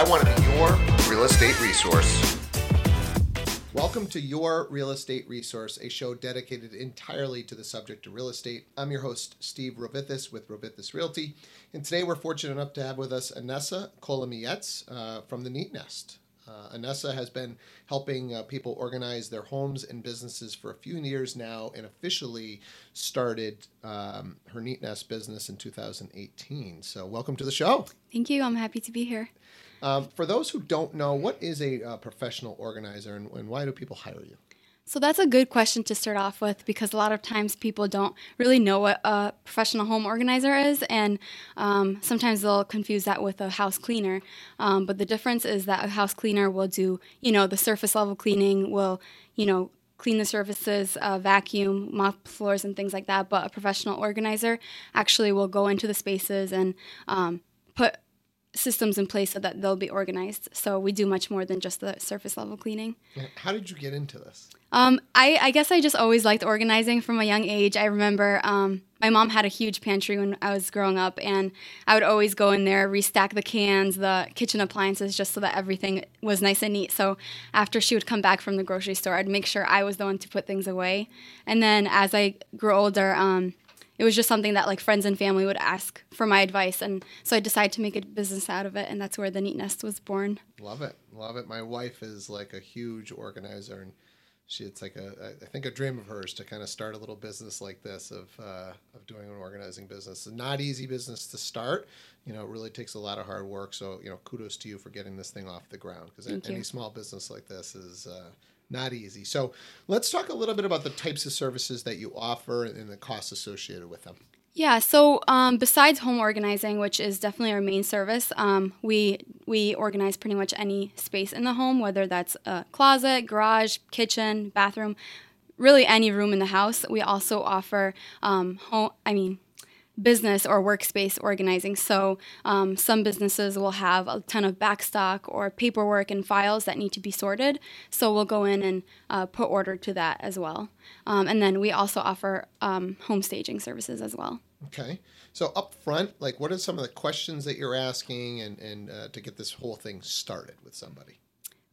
I want to be your real estate resource. Welcome to Your Real Estate Resource, a show dedicated entirely to the subject of real estate. I'm your host, Steve Rovithis with Rovithis Realty. And today we're fortunate enough to have with us Anessa Kolomietz uh, from the Neat Nest. Uh, Anessa has been helping uh, people organize their homes and businesses for a few years now and officially started um, her Neat Nest business in 2018. So, welcome to the show. Thank you. I'm happy to be here. Um, for those who don't know, what is a uh, professional organizer and, and why do people hire you? So that's a good question to start off with because a lot of times people don't really know what a professional home organizer is, and um, sometimes they'll confuse that with a house cleaner. Um, but the difference is that a house cleaner will do, you know, the surface level cleaning, will, you know, clean the surfaces, uh, vacuum, mop floors, and things like that. But a professional organizer actually will go into the spaces and um, put systems in place so that they'll be organized. So we do much more than just the surface level cleaning. How did you get into this? Um, I, I, guess I just always liked organizing from a young age. I remember um, my mom had a huge pantry when I was growing up, and I would always go in there, restack the cans, the kitchen appliances, just so that everything was nice and neat. So after she would come back from the grocery store, I'd make sure I was the one to put things away. And then as I grew older, um, it was just something that like friends and family would ask for my advice and so i decided to make a business out of it and that's where the neat nest was born love it love it my wife is like a huge organizer and she it's like a I think a dream of hers to kind of start a little business like this of uh, of doing an organizing business. It's not easy business to start. You know, it really takes a lot of hard work. So you know, kudos to you for getting this thing off the ground because any you. small business like this is. Uh, not easy. So, let's talk a little bit about the types of services that you offer and the costs associated with them. Yeah, so um, besides home organizing, which is definitely our main service, um, we we organize pretty much any space in the home, whether that's a closet, garage, kitchen, bathroom, really any room in the house. We also offer um, home. I mean, business or workspace organizing. So um, some businesses will have a ton of backstock or paperwork and files that need to be sorted. So we'll go in and uh, put order to that as well. Um, and then we also offer um, home staging services as well. Okay. So up front, like what are some of the questions that you're asking and, and uh, to get this whole thing started with somebody?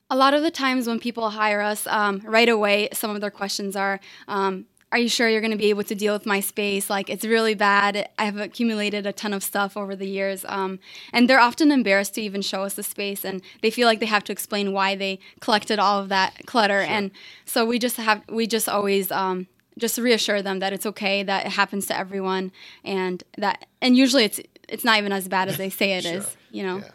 A lot of the times when people hire us, um, right away, some of their questions are, um, are you sure you're going to be able to deal with my space? Like, it's really bad. I've accumulated a ton of stuff over the years. Um, and they're often embarrassed to even show us the space, and they feel like they have to explain why they collected all of that clutter. Sure. And so we just have, we just always, um, just reassure them that it's okay, that it happens to everyone, and that, and usually it's, it's not even as bad as they say it sure. is. you know? Yeah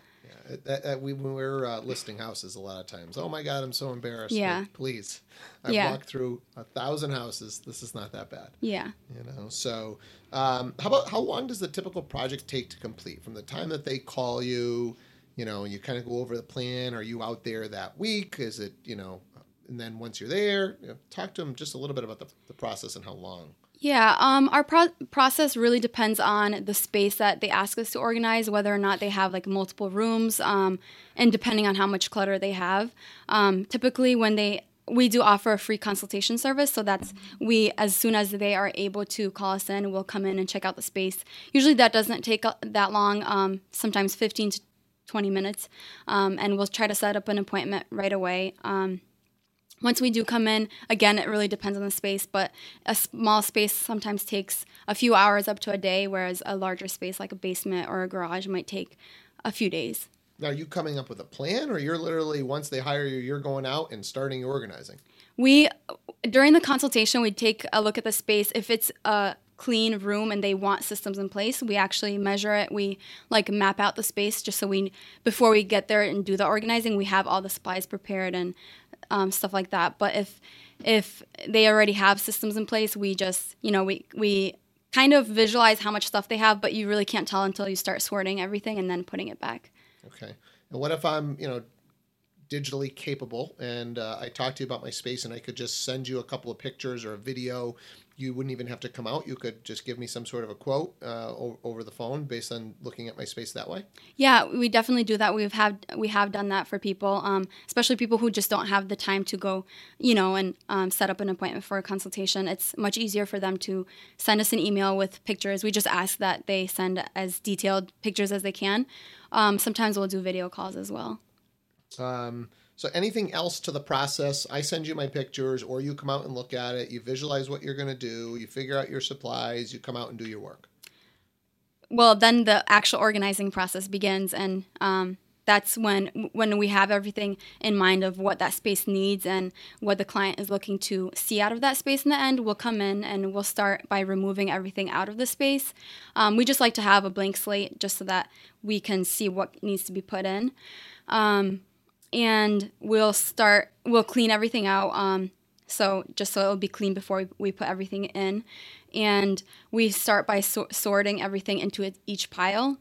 that, that we when we're uh, listing houses a lot of times. Oh my God, I'm so embarrassed. Yeah. Like, please, I've yeah. walked through a thousand houses. This is not that bad. Yeah. You know. So, um, how about how long does the typical project take to complete from the time that they call you? You know, you kind of go over the plan. Are you out there that week? Is it you know? And then once you're there, you know, talk to them just a little bit about the, the process and how long. Yeah, um, our pro- process really depends on the space that they ask us to organize, whether or not they have like multiple rooms, um, and depending on how much clutter they have. Um, typically, when they we do offer a free consultation service, so that's we as soon as they are able to call us in, we'll come in and check out the space. Usually, that doesn't take that long. Um, sometimes fifteen to twenty minutes, um, and we'll try to set up an appointment right away. Um, once we do come in, again, it really depends on the space, but a small space sometimes takes a few hours up to a day, whereas a larger space like a basement or a garage might take a few days. Now, are you coming up with a plan, or you're literally, once they hire you, you're going out and starting organizing? We, during the consultation, we take a look at the space. If it's a clean room and they want systems in place, we actually measure it. We like map out the space just so we, before we get there and do the organizing, we have all the supplies prepared and um, stuff like that. But if if they already have systems in place, we just you know we we kind of visualize how much stuff they have, but you really can't tell until you start sorting everything and then putting it back. Okay. And what if I'm you know digitally capable and uh, I talk to you about my space and I could just send you a couple of pictures or a video you wouldn't even have to come out. You could just give me some sort of a quote uh, over the phone based on looking at my space that way. Yeah, we definitely do that. We've had we have done that for people, um, especially people who just don't have the time to go, you know, and um, set up an appointment for a consultation. It's much easier for them to send us an email with pictures. We just ask that they send as detailed pictures as they can. Um, sometimes we'll do video calls as well. Um, so anything else to the process? I send you my pictures, or you come out and look at it. You visualize what you're going to do. You figure out your supplies. You come out and do your work. well then the actual organizing process begins and um, that's when when we have everything in mind of what that space needs and what the client is looking to see out of that space in the end we'll come in and we'll start by removing everything out of the space um, we just like to have a blank slate just so that we can see what needs to be put in um, and we'll start we'll clean everything out um, so just so it'll be clean before we, we put everything in. And we start by so- sorting everything into each pile.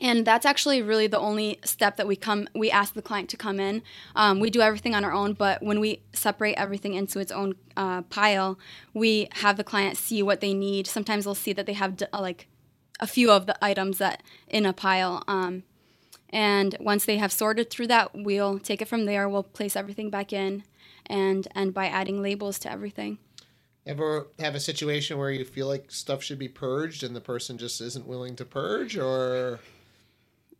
And that's actually really the only step that we come we ask the client to come in. Um, we do everything on our own but when we separate everything into its own uh, pile we have the client see what they need. Sometimes they'll see that they have d- like a few of the items that in a pile um, and once they have sorted through that we'll take it from there. We'll place everything back in and and by adding labels to everything. Ever have a situation where you feel like stuff should be purged and the person just isn't willing to purge, or?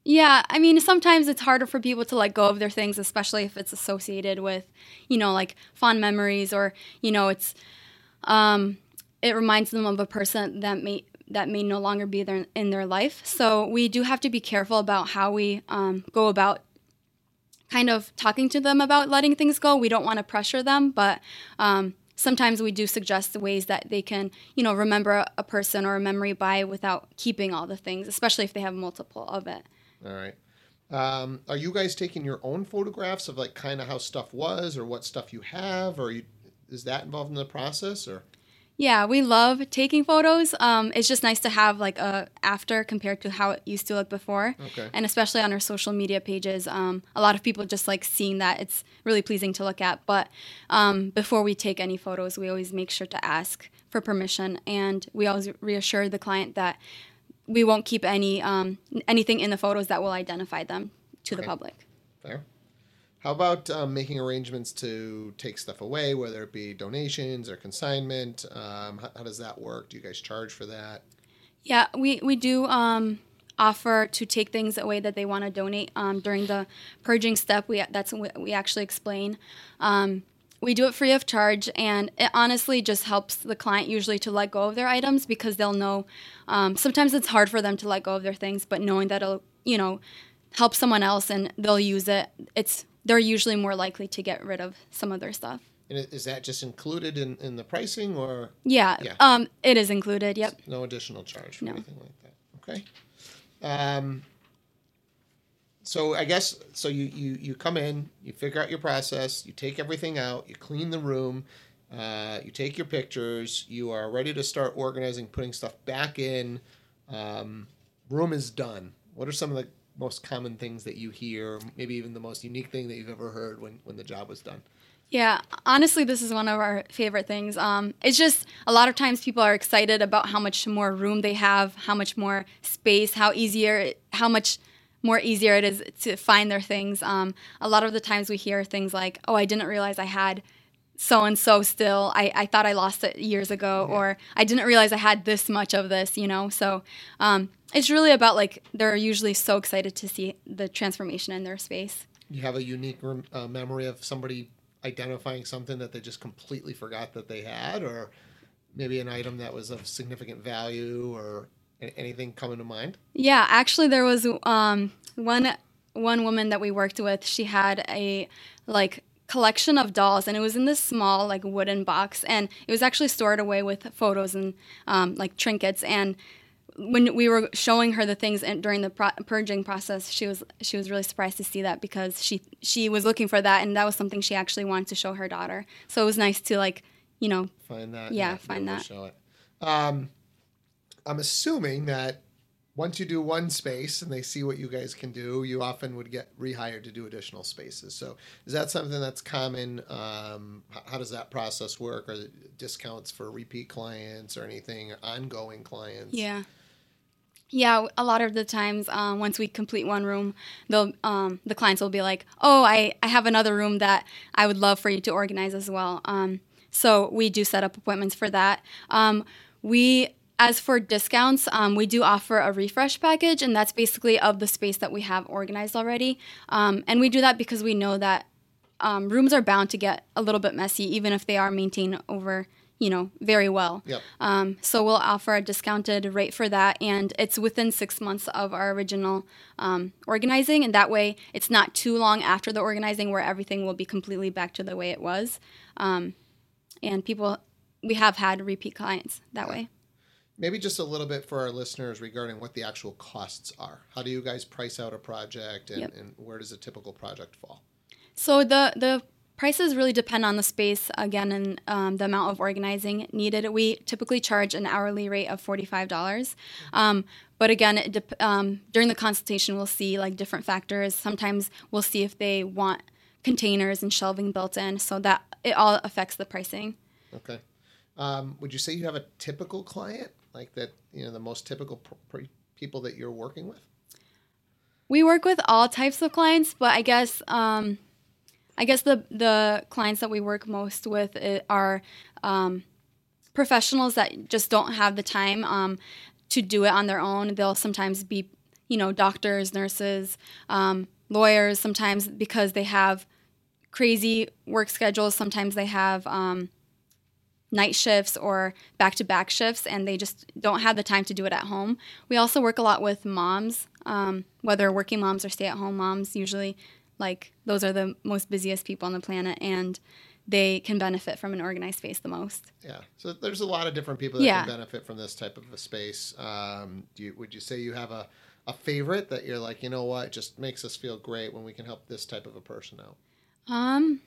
Yeah, I mean, sometimes it's harder for people to let go of their things, especially if it's associated with, you know, like fond memories or, you know, it's, um, it reminds them of a person that may that may no longer be there in their life. So we do have to be careful about how we um, go about kind of talking to them about letting things go. We don't want to pressure them, but um, sometimes we do suggest the ways that they can, you know, remember a, person or a memory by without keeping all the things, especially if they have multiple of it. all right. Um, are you guys taking your own photographs of like kind of how stuff was or what stuff you have, or you, is that involved in the process, or Yeah, we love taking photos. Um, it's just nice to have like a after compared to how it used to look before. Okay. And especially on our social media pages, um, a lot of people just like seeing that. It's really pleasing to look at. But um, before we take any photos, we always make sure to ask for permission, and we always reassure the client that we won't keep any um, anything in the photos that will identify them to the public. Fair. How about um, making arrangements to take stuff away, whether it be donations or consignment? Um, how, how does that work? Do you guys charge for that? Yeah, we, we do um, offer to take things away that they want to donate um, during the purging step. We that's what we actually explain. Um, we do it free of charge, and it honestly just helps the client usually to let go of their items because they'll know. Um, sometimes it's hard for them to let go of their things, but knowing that it'll you know help someone else and they'll use it, it's they're usually more likely to get rid of some of their stuff. And is that just included in, in the pricing or Yeah, Yeah. Um, it is included. Yep. no additional charge for No. anything like that? Okay. Um, so I guess so. You, you you come in, you figure out your process, you take everything out, you clean the room, uh, you take your pictures, you are ready to start organizing, putting stuff back in. Um, room is done. What are some of the most common things that you hear? Maybe even the most unique thing that you've ever heard when when the job was done. Yeah, honestly, this is one of our favorite things. Um, it's just a lot of times people are excited about how much more room they have, how much more space, how easier, how much more easier it is to find their things. Um, a lot of the times we hear things like, "Oh, I didn't realize I had so and so still. I, I thought I lost it years ago, or I didn't realize I had this much of this." You know, so um, it's really about like they're usually so excited to see the transformation in their space. You have a unique rem- uh, memory of somebody identifying something that they just completely forgot that they had, or maybe an item that was of significant value, or anything coming to mind. Yeah, actually, there was um, one one woman that we worked with. She had a like collection of dolls, and it was in this small like wooden box, and it was actually stored away with photos and um, like trinkets. And when we were showing her the things in, during the pro- purging process, she was she was really surprised to see that because she she was looking for that, and that was something she actually wanted to show her daughter. So it was nice to like you know Find that. Yeah, be find that. Show it. Um, I'm assuming that once you do one space and they see what you guys can do, you often would get rehired to do additional spaces. So is that something that's common? Um, how does that process work? Are discounts for repeat clients or anything ongoing clients? Yeah. Yeah, a lot of the times, um, once we complete one room, they'll um, the clients will be like, "Oh, I, I have another room that I would love for you to organize as well." Um, so we do set up appointments for that. Um, we, as for discounts, um, we do offer a refresh package, and that's basically of the space that we have organized already. Um, and we do that because we know that um, rooms are bound to get a little bit messy, even if they are maintained over, you know, very well. Yep. Um, so we'll offer a discounted rate for that, and it's within six months of our original um, organizing, and that way it's not too long after the organizing where everything will be completely back to the way it was. Um, and people, we have had repeat clients that way. Maybe just a little bit for our listeners regarding what the actual costs are. How do you guys price out a project and, Yep. and where does a typical project fall? So the the prices really depend on the space again and um, the amount of organizing needed. We typically charge an hourly rate of forty five dollars, um, but again, dep- um, during the consultation we'll see like different factors. Sometimes we'll see if they want containers and shelving built in, so that it all affects the pricing. Okay. Um, would you say you have a typical client, like that? You know, the most typical pr- people that you're working with. We work with all types of clients, but I guess um, I guess the the clients that we work most with i- are um, professionals that just don't have the time um, to do it on their own. They'll sometimes be, you know, doctors, nurses, um, lawyers. Sometimes because they have crazy work schedules. Sometimes they have um, night shifts or back to back shifts and they just don't have the time to do it at home. We also work a lot with moms, um, whether working moms or stay at home moms. Usually, like, those are the most busiest people on the planet and they can benefit from an organized space the most. Yeah. So there's a lot of different people that Yeah. can benefit from this type of a space. Um, do you, would you say you have a, a favorite that you're like, you know what, it just makes us feel great when we can help this type of a person out? Um,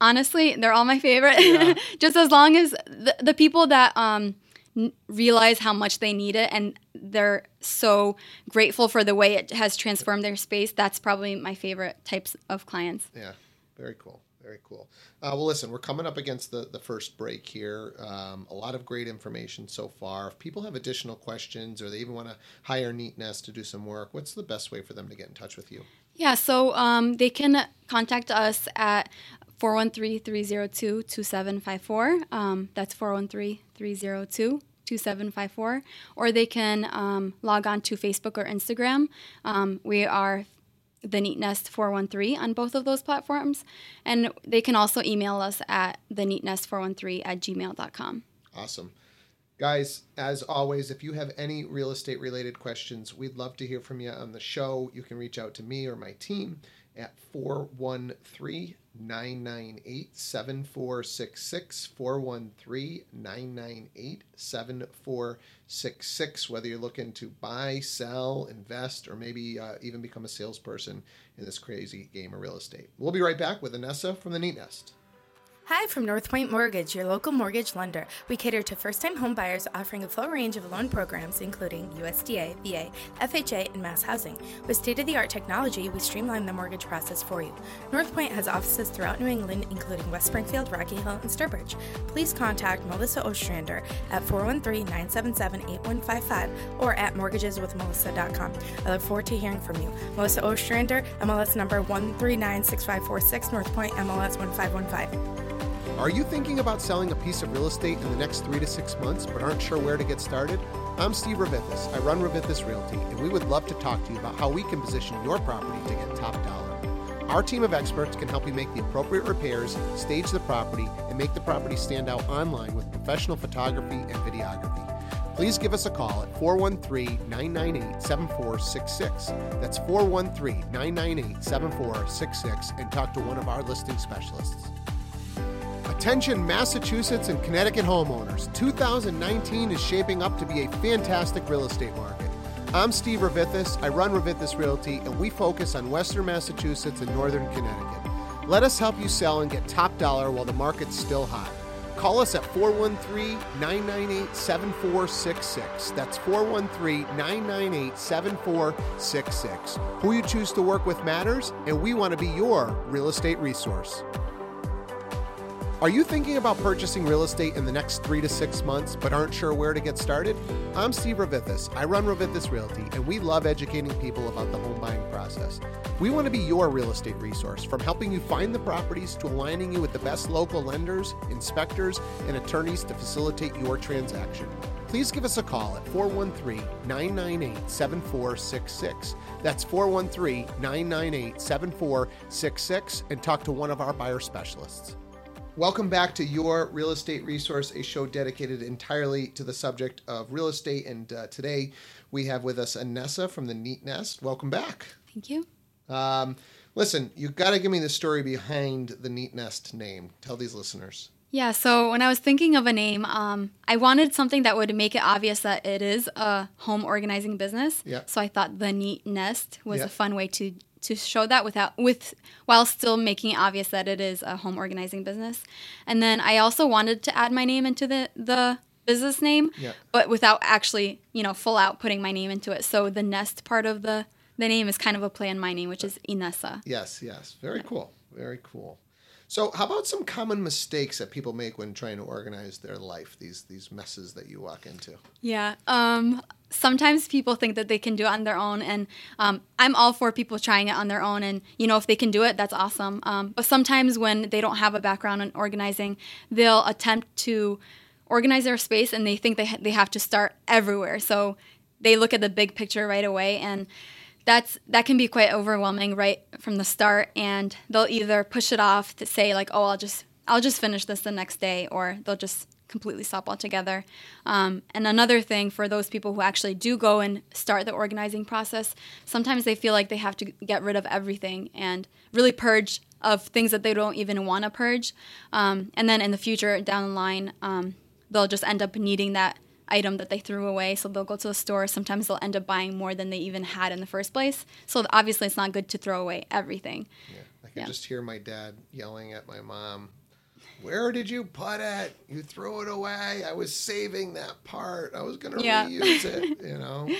honestly, they're all my favorite. Yeah. Just as long as the, the people that um, n- realize how much they need it and they're so grateful for the way it has transformed their space, that's probably my favorite types of clients. Yeah, very cool. Very cool. Uh, well, listen, we're coming up against the, the first break here. Um, a lot of great information so far. If people have additional questions or they even want to hire Neat Nest to do some work, what's the best way for them to get in touch with you? Yeah, so um, they can contact us at 413-302-2754. Um, that's 413-302-2754. Or they can um, log on to Facebook or Instagram. Um, we are the Neat Nest 413 on both of those platforms. And they can also email us at the neatnest413 at gmail.com. Awesome. Guys, as always, if you have any real estate related questions, we'd love to hear from you on the show. You can reach out to me or my team at 413 998 7466. 413 998 7466. Whether you're looking to buy, sell, invest, or maybe uh, even become a salesperson in this crazy game of real estate. We'll be right back with Anessa from the Neat Nest. Hi from North Point Mortgage, your local mortgage lender. We cater to first time home buyers offering a full range of loan programs, including USDA, VA, FHA, and mass housing. With state of the art technology, we streamline the mortgage process for you. North Point has offices throughout New England, including West Springfield, Rocky Hill, and Sturbridge. Please contact Melissa Ostrander at 413 977 8155 or at mortgageswithmelissa.com. I look forward to hearing from you. Melissa Ostrander, MLS number 1396546, North Point, MLS 1515. Are you thinking about selling a piece of real estate in the next three to six months but aren't sure where to get started? I'm Steve Rovithis. I run Rovithis Realty, and we would love to talk to you about how we can position your property to get top dollar. Our team of experts can help you make the appropriate repairs, stage the property, and make the property stand out online with professional photography and videography. Please give us a call at 413 998 7466. That's 413 998 7466 and talk to one of our listing specialists. Attention, Massachusetts and Connecticut homeowners. 2019 is shaping up to be a fantastic real estate market. I'm Steve Rovithis. I run Rovithis Realty, and we focus on Western Massachusetts and Northern Connecticut. Let us help you sell and get top dollar while the market's still hot. Call us at 413 998 7466. That's 413 998 7466. Who you choose to work with matters, and we want to be your real estate resource. Are you thinking about purchasing real estate in the next three to six months but aren't sure where to get started? I'm Steve Rovithis. I run Rovithis Realty, and we love educating people about the home buying process. We want to be your real estate resource from helping you find the properties to aligning you with the best local lenders, inspectors, and attorneys to facilitate your transaction. Please give us a call at 413 998 7466. That's 413 998 7466 and talk to one of our buyer specialists. Welcome back to Your Real Estate Resource, a show dedicated entirely to the subject of real estate. And uh, today we have with us Anessa from the Neat Nest. Welcome back. Thank you. Um, listen, you've got to give me the story behind the Neat Nest name. Tell these listeners. Yeah, so when I was thinking of a name, um, I wanted something that would make it obvious that it is a home organizing business. Yeah. So I thought the Neat Nest was a fun way to to show that without with while still making it obvious that it is a home organizing business. And then I also wanted to add my name into the the business name, Yeah. but without actually, you know, full out putting my name into it. So the Nest part of the the name is kind of a play on my name, which is Inessa. Yes, yes. Very cool. Very cool. So, how about some common mistakes that people make when trying to organize their life? These these messes that you walk into. Yeah. Um, sometimes people think that they can do it on their own, and um, I'm all for people trying it on their own. And you know, if they can do it, that's awesome. Um, but sometimes when they don't have a background in organizing, they'll attempt to organize their space, and they think they ha- they have to start everywhere. So they look at the big picture right away, and that's that can be quite overwhelming right from the start. And they'll either push it off to say like, oh, I'll just I'll just finish this the next day, or they'll just completely stop altogether. Um, and another thing for those people who actually do go and start the organizing process, sometimes they feel like they have to get rid of everything and really purge of things that they don't even want to purge. Um, and then in the future, down the line, um, they'll just end up needing that item that they threw away. So they'll go to a store. Sometimes they'll end up buying more than they even had in the first place. So obviously, it's not good to throw away everything. Yeah, I can Yeah. just hear my dad yelling at my mom. Where did you put it? You threw it away. I was saving that part. I was going to Yeah. reuse it, you know?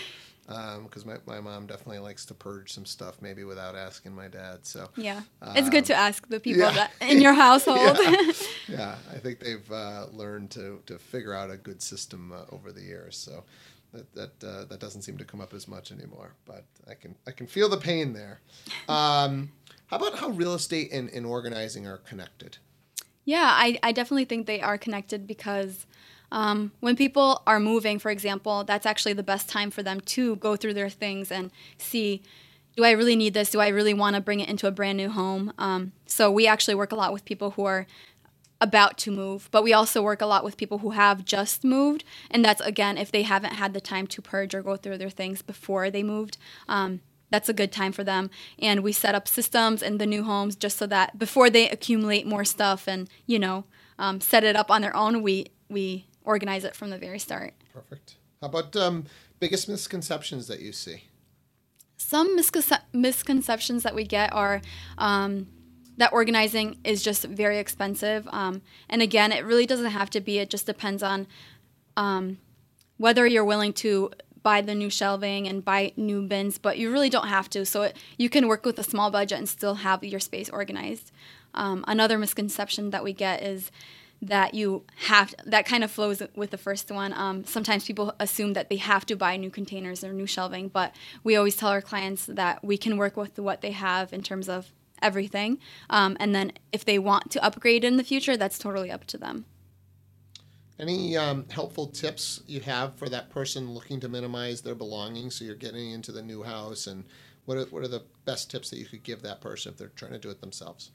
Because my, my mom definitely likes to purge some stuff, maybe without asking my dad. So, Yeah, it's good to ask the people Um, yeah. that in your household. yeah, yeah, I think they've uh, learned to, to figure out a good system uh, over the years. So that that uh, that doesn't seem to come up as much anymore. But I can I can feel the pain there. Um, how about how real estate and, and organizing are connected? Yeah, I, I definitely think they are connected because um, when people are moving, for example, that's actually the best time for them to go through their things and see do I really need this? Do I really want to bring it into a brand new home? Um, so we actually work a lot with people who are about to move, but we also work a lot with people who have just moved. And that's, again, if they haven't had the time to purge or go through their things before they moved. Um, that's a good time for them. And we set up systems in the new homes just so that before they accumulate more stuff and, you know, um, set it up on their own, we, we organize it from the very start. Perfect. How about um, biggest misconceptions that you see? some misconce- misconceptions that we get are um, that organizing is just very expensive. Um, and again, it really doesn't have to be. It just depends on um, whether you're willing to buy the new shelving and buy new bins, but you really don't have to. So it, you can work with a small budget and still have your space organized. Um, another misconception that we get is that you have that kind of flows with the first one. Um, sometimes people assume that they have to buy new containers or new shelving, but we always tell our clients that we can work with what they have in terms of everything. Um, and then if they want to upgrade in the future, that's totally up to them. Any um, helpful tips you have for that person looking to minimize their belongings? So you're getting into the new house, and what are, what are the best tips that you could give that person if they're trying to do it themselves?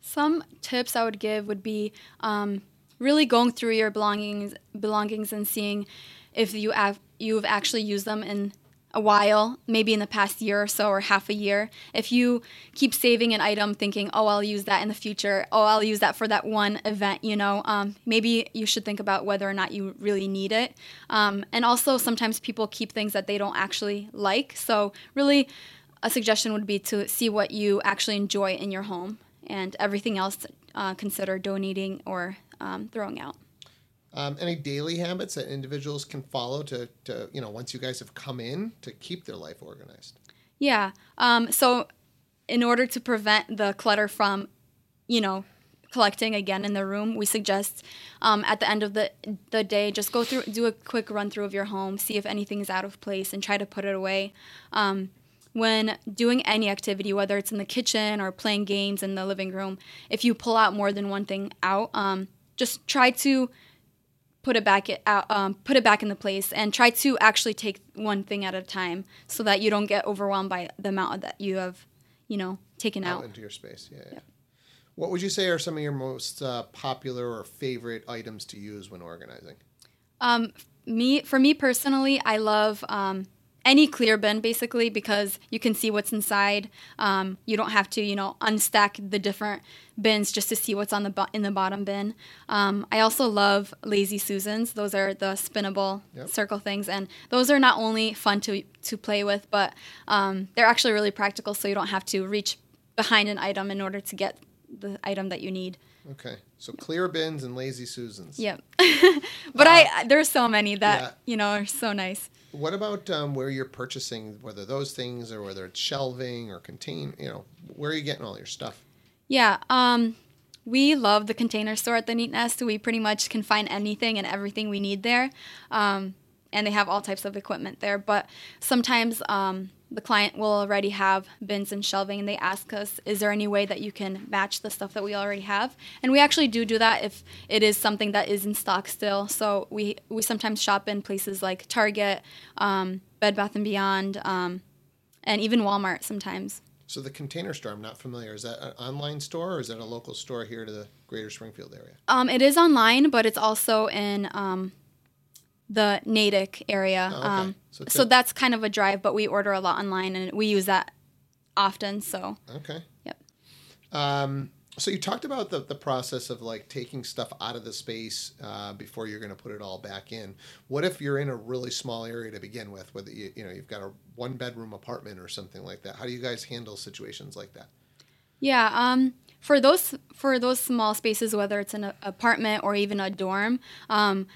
Some tips I would give would be um, really going through your belongings, belongings, and seeing if you have you've actually used them in a while, maybe in the past year or so, or half a year. If you keep saving an item, thinking, "Oh, I'll use that in the future," "Oh, I'll use that for that one event," you know, um, maybe you should think about whether or not you really need it. Um, and also, sometimes people keep things that they don't actually like. So, really, a suggestion would be to see what you actually enjoy in your home and everything else uh, consider donating or um, throwing out. Um, any daily habits that individuals can follow to, to, you know, once you guys have come in to keep their life organized? Yeah. Um, so, in order to prevent the clutter from, you know, collecting again in the room, we suggest um, at the end of the the day just go through, do a quick run through of your home, see if anything is out of place, and try to put it away. Um, when doing any activity, whether it's in the kitchen or playing games in the living room, if you pull out more than one thing out, um, just try to put it back out, um, put it back in the place, and try to actually take one thing at a time, so that you don't get overwhelmed by the amount that you have, you know, taken out. out into your space. Yeah, yeah. What would you say are some of your most uh, popular or favorite items to use when organizing? Um, me, for me personally, I love um, any clear bin basically because you can see what's inside. Um, you don't have to, you know, unstack the different bins just to see what's on the bo- in the bottom bin. Um, I also love lazy susans. Those are the spinnable Yep. circle things, and those are not only fun to to play with, but um, they're actually really practical. So you don't have to reach behind an item in order to get the item that you need. Okay, so clear bins and lazy susans. Yep. but I there's so many that yeah. you know are so nice. What about um, where you're purchasing, whether those things or whether it's shelving or contain, you know, where are you getting all your stuff? Yeah, um, we love the container store at the Neat Nest. We pretty much can find anything and everything we need there. Um, and they have all types of equipment there. But sometimes um, the client will already have bins and shelving, and they ask us, "Is there any way that you can match the stuff that we already have?" And we actually do do that if it is something that is in stock still. So we we sometimes shop in places like Target, um, Bed Bath and Beyond, um, and even Walmart sometimes. So the container store, I'm not familiar. Is that an online store or is that a local store here to the greater Springfield area? Um, it is online, but it's also in um, the Natick area. Oh, okay. um, So so, that's kind of a drive, but we order a lot online and we use that often. So, Okay. yep. Um, so you talked about the, the process of like taking stuff out of the space uh, before you're going to put it all back in. What if you're in a really small area to begin with, whether you, you know you've got a one bedroom apartment or something like that? How do you guys handle situations like that? Yeah. Um, for those for those small spaces, whether it's an apartment or even a dorm, um,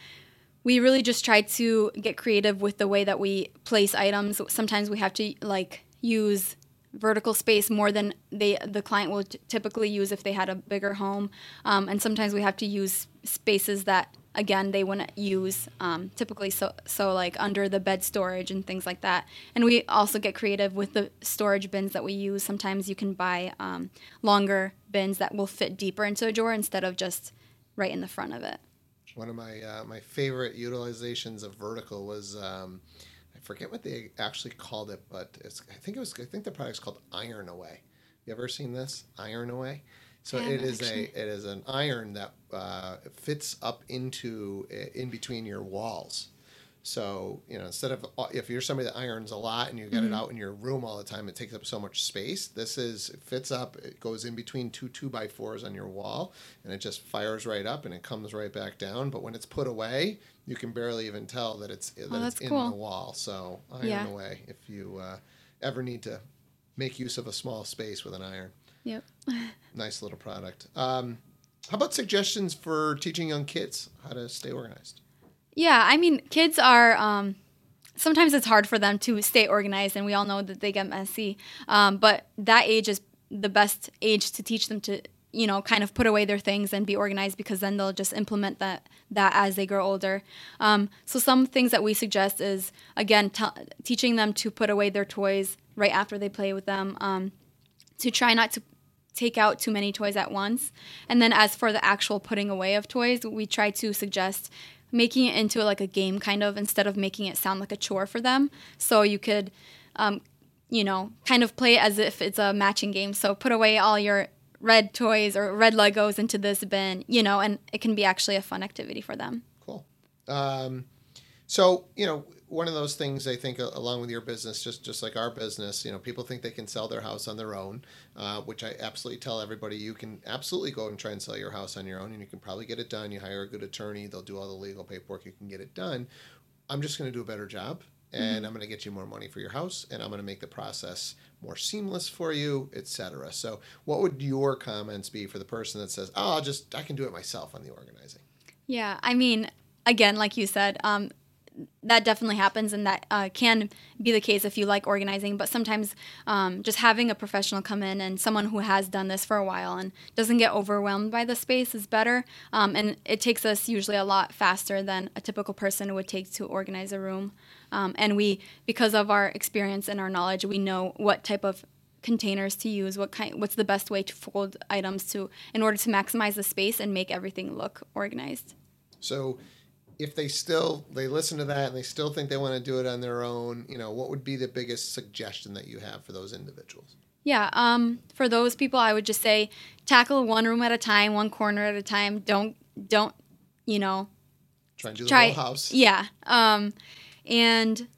we really just try to get creative with the way that we place items. Sometimes we have to like use vertical space more than they the client will t- typically use if they had a bigger home, um, and sometimes we have to use spaces that again they wouldn't use um, typically so so like under the bed storage and things like that. And we also get creative with the storage bins that we use. Sometimes you can buy um, longer bins that will fit deeper into a drawer instead of just right in the front of it One of my uh, my favorite utilizations of vertical was um, I forget what they actually called it, but it's I think it was I think the product's called Iron-A-Way. You ever seen this Iron-A-Way? So it actually. a it is an iron that uh, fits up into in between your walls. So you know instead of uh, if you're somebody that irons a lot and you got it out in your room all the time, it takes up so much space. This is it fits up. It goes in between two two by fours on your wall, and it just fires right up and it comes right back down. But when it's put away, you can barely even tell that it's that it's that's in cool. the wall. So iron Yeah. away if you uh, ever need to make use of a small space with an iron. yep Nice little product. Um, how about suggestions for teaching young kids how to stay organized? Yeah, I mean, kids are. Um, sometimes it's hard for them to stay organized, and we all know that they get messy. Um, but that age is the best age to teach them to, you know, kind of put away their things and be organized because then they'll just implement that that as they grow older. Um, so some things that we suggest is again t- teaching them to put away their toys right after they play with them. Um, to try not to take out too many toys at once. And then as for the actual putting away of toys, we try to suggest making it into like a game kind of instead of making it sound like a chore for them. So you could um, you know, kind of play it as if it's a matching game. So put away all your red toys or red Legos into this bin, you know, and it can be actually a fun activity for them. Cool. Um, so you know, one of those things I think, along with your business, just just like our business, you know, people think they can sell their house on their own, uh, which I absolutely tell everybody you can absolutely go and try and sell your house on your own, and you can probably get it done. You hire a good attorney; they'll do all the legal paperwork. You can get it done. I'm just going to do a better job, and I'm going to get you more money for your house, and I'm going to make the process more seamless for you, etc. So, what would your comments be for the person that says, "Oh, I'll just I can do it myself on the organizing"? Yeah, I mean, again, like you said, um, that definitely happens and that uh, can be the case if you like organizing but sometimes um, just having a professional come in and someone who has done this for a while and doesn't get overwhelmed by the space is better. Um, and it takes us usually a lot faster than a typical person would take to organize a room. Um, and we because of our experience and our knowledge we know what type of containers to use what kind what's the best way to fold items to in order to maximize the space and make everything look organized. So, if they still they listen to that and they still think they want to do it on their own, you know, what would be the biggest suggestion that you have for those individuals? Yeah, um, for those people, I would just say tackle one room at a time, one corner at a time. Don't don't you know Try and do the try whole house. Yeah, um, and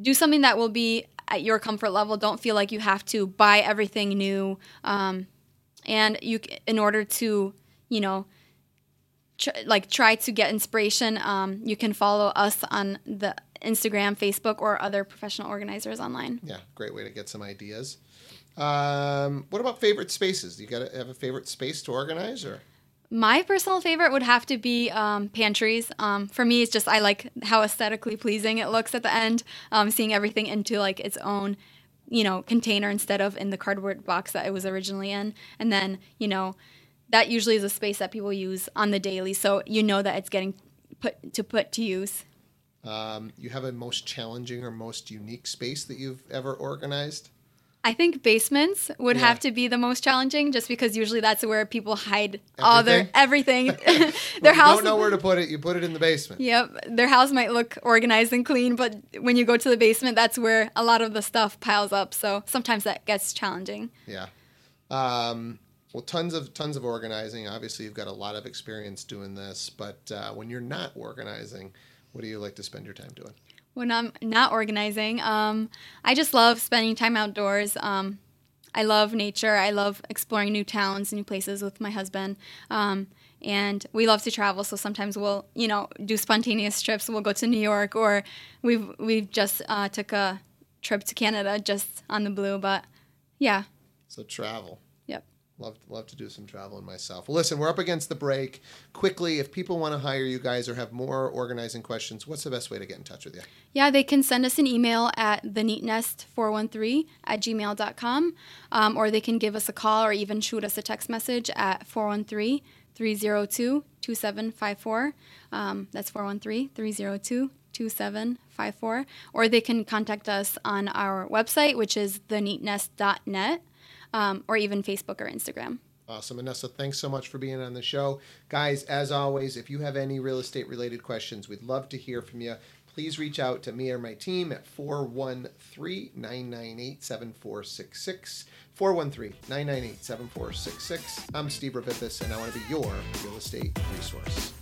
do something that will be at your comfort level. Don't feel like you have to buy everything new, um, and you in order to you know tr- like try to get inspiration. Um, you can follow us on the Instagram, Facebook, or other professional organizers online. Yeah, great way to get some ideas. Um, what about favorite spaces? You got to have a favorite space to organize, or My personal favorite would have to be um, pantries. Um, for me, it's just I like how aesthetically pleasing it looks at the end, um, seeing everything into like its own, you know, container instead of in the cardboard box that it was originally in. And then, you know, that usually is a space that people use on the daily, so you know that it's getting put to put to use. um, you have a most challenging or most unique space that you've ever organized? I think basements would Yeah. have to be the most challenging, just because usually that's where people hide all their everything. their house don't know where to put it. You put it in the basement. Yep, their house might look organized and clean, but when you go to the basement, that's where a lot of the stuff piles up. So sometimes that gets challenging. Yeah. Um, well, tons of tons of organizing. Obviously, you've got a lot of experience doing this. But uh, when you're not organizing, what do you like to spend your time doing? When I'm not organizing, um, I just love spending time outdoors. Um, I love nature. I love exploring new towns, new places with my husband. Um, and we love to travel, so sometimes we'll, you know, do spontaneous trips. We'll go to New York, or we've we've just uh, took a trip to Canada just on the blue. But yeah, So travel. Love love to do some traveling myself. Well, listen, we're up against the break. Quickly, if people want to hire you guys or have more organizing questions, what's the best way to get in touch with you? Yeah, they can send us an email at theneatnest413 at gmail.com, um, or they can give us a call or even shoot us a text message at 413 302 2754. Um, That's 413 302 2754. Or they can contact us on our website, which is theneatnest.net, um, or even Facebook or Instagram. Awesome. Anessa, thanks so much for being on the show. Guys, as always, if you have any real estate related questions, we'd love to hear from you. Please reach out to me or my team at 413 998 7466. 413 998 7466. I'm Steve Rovithis, and I want to be your real estate resource.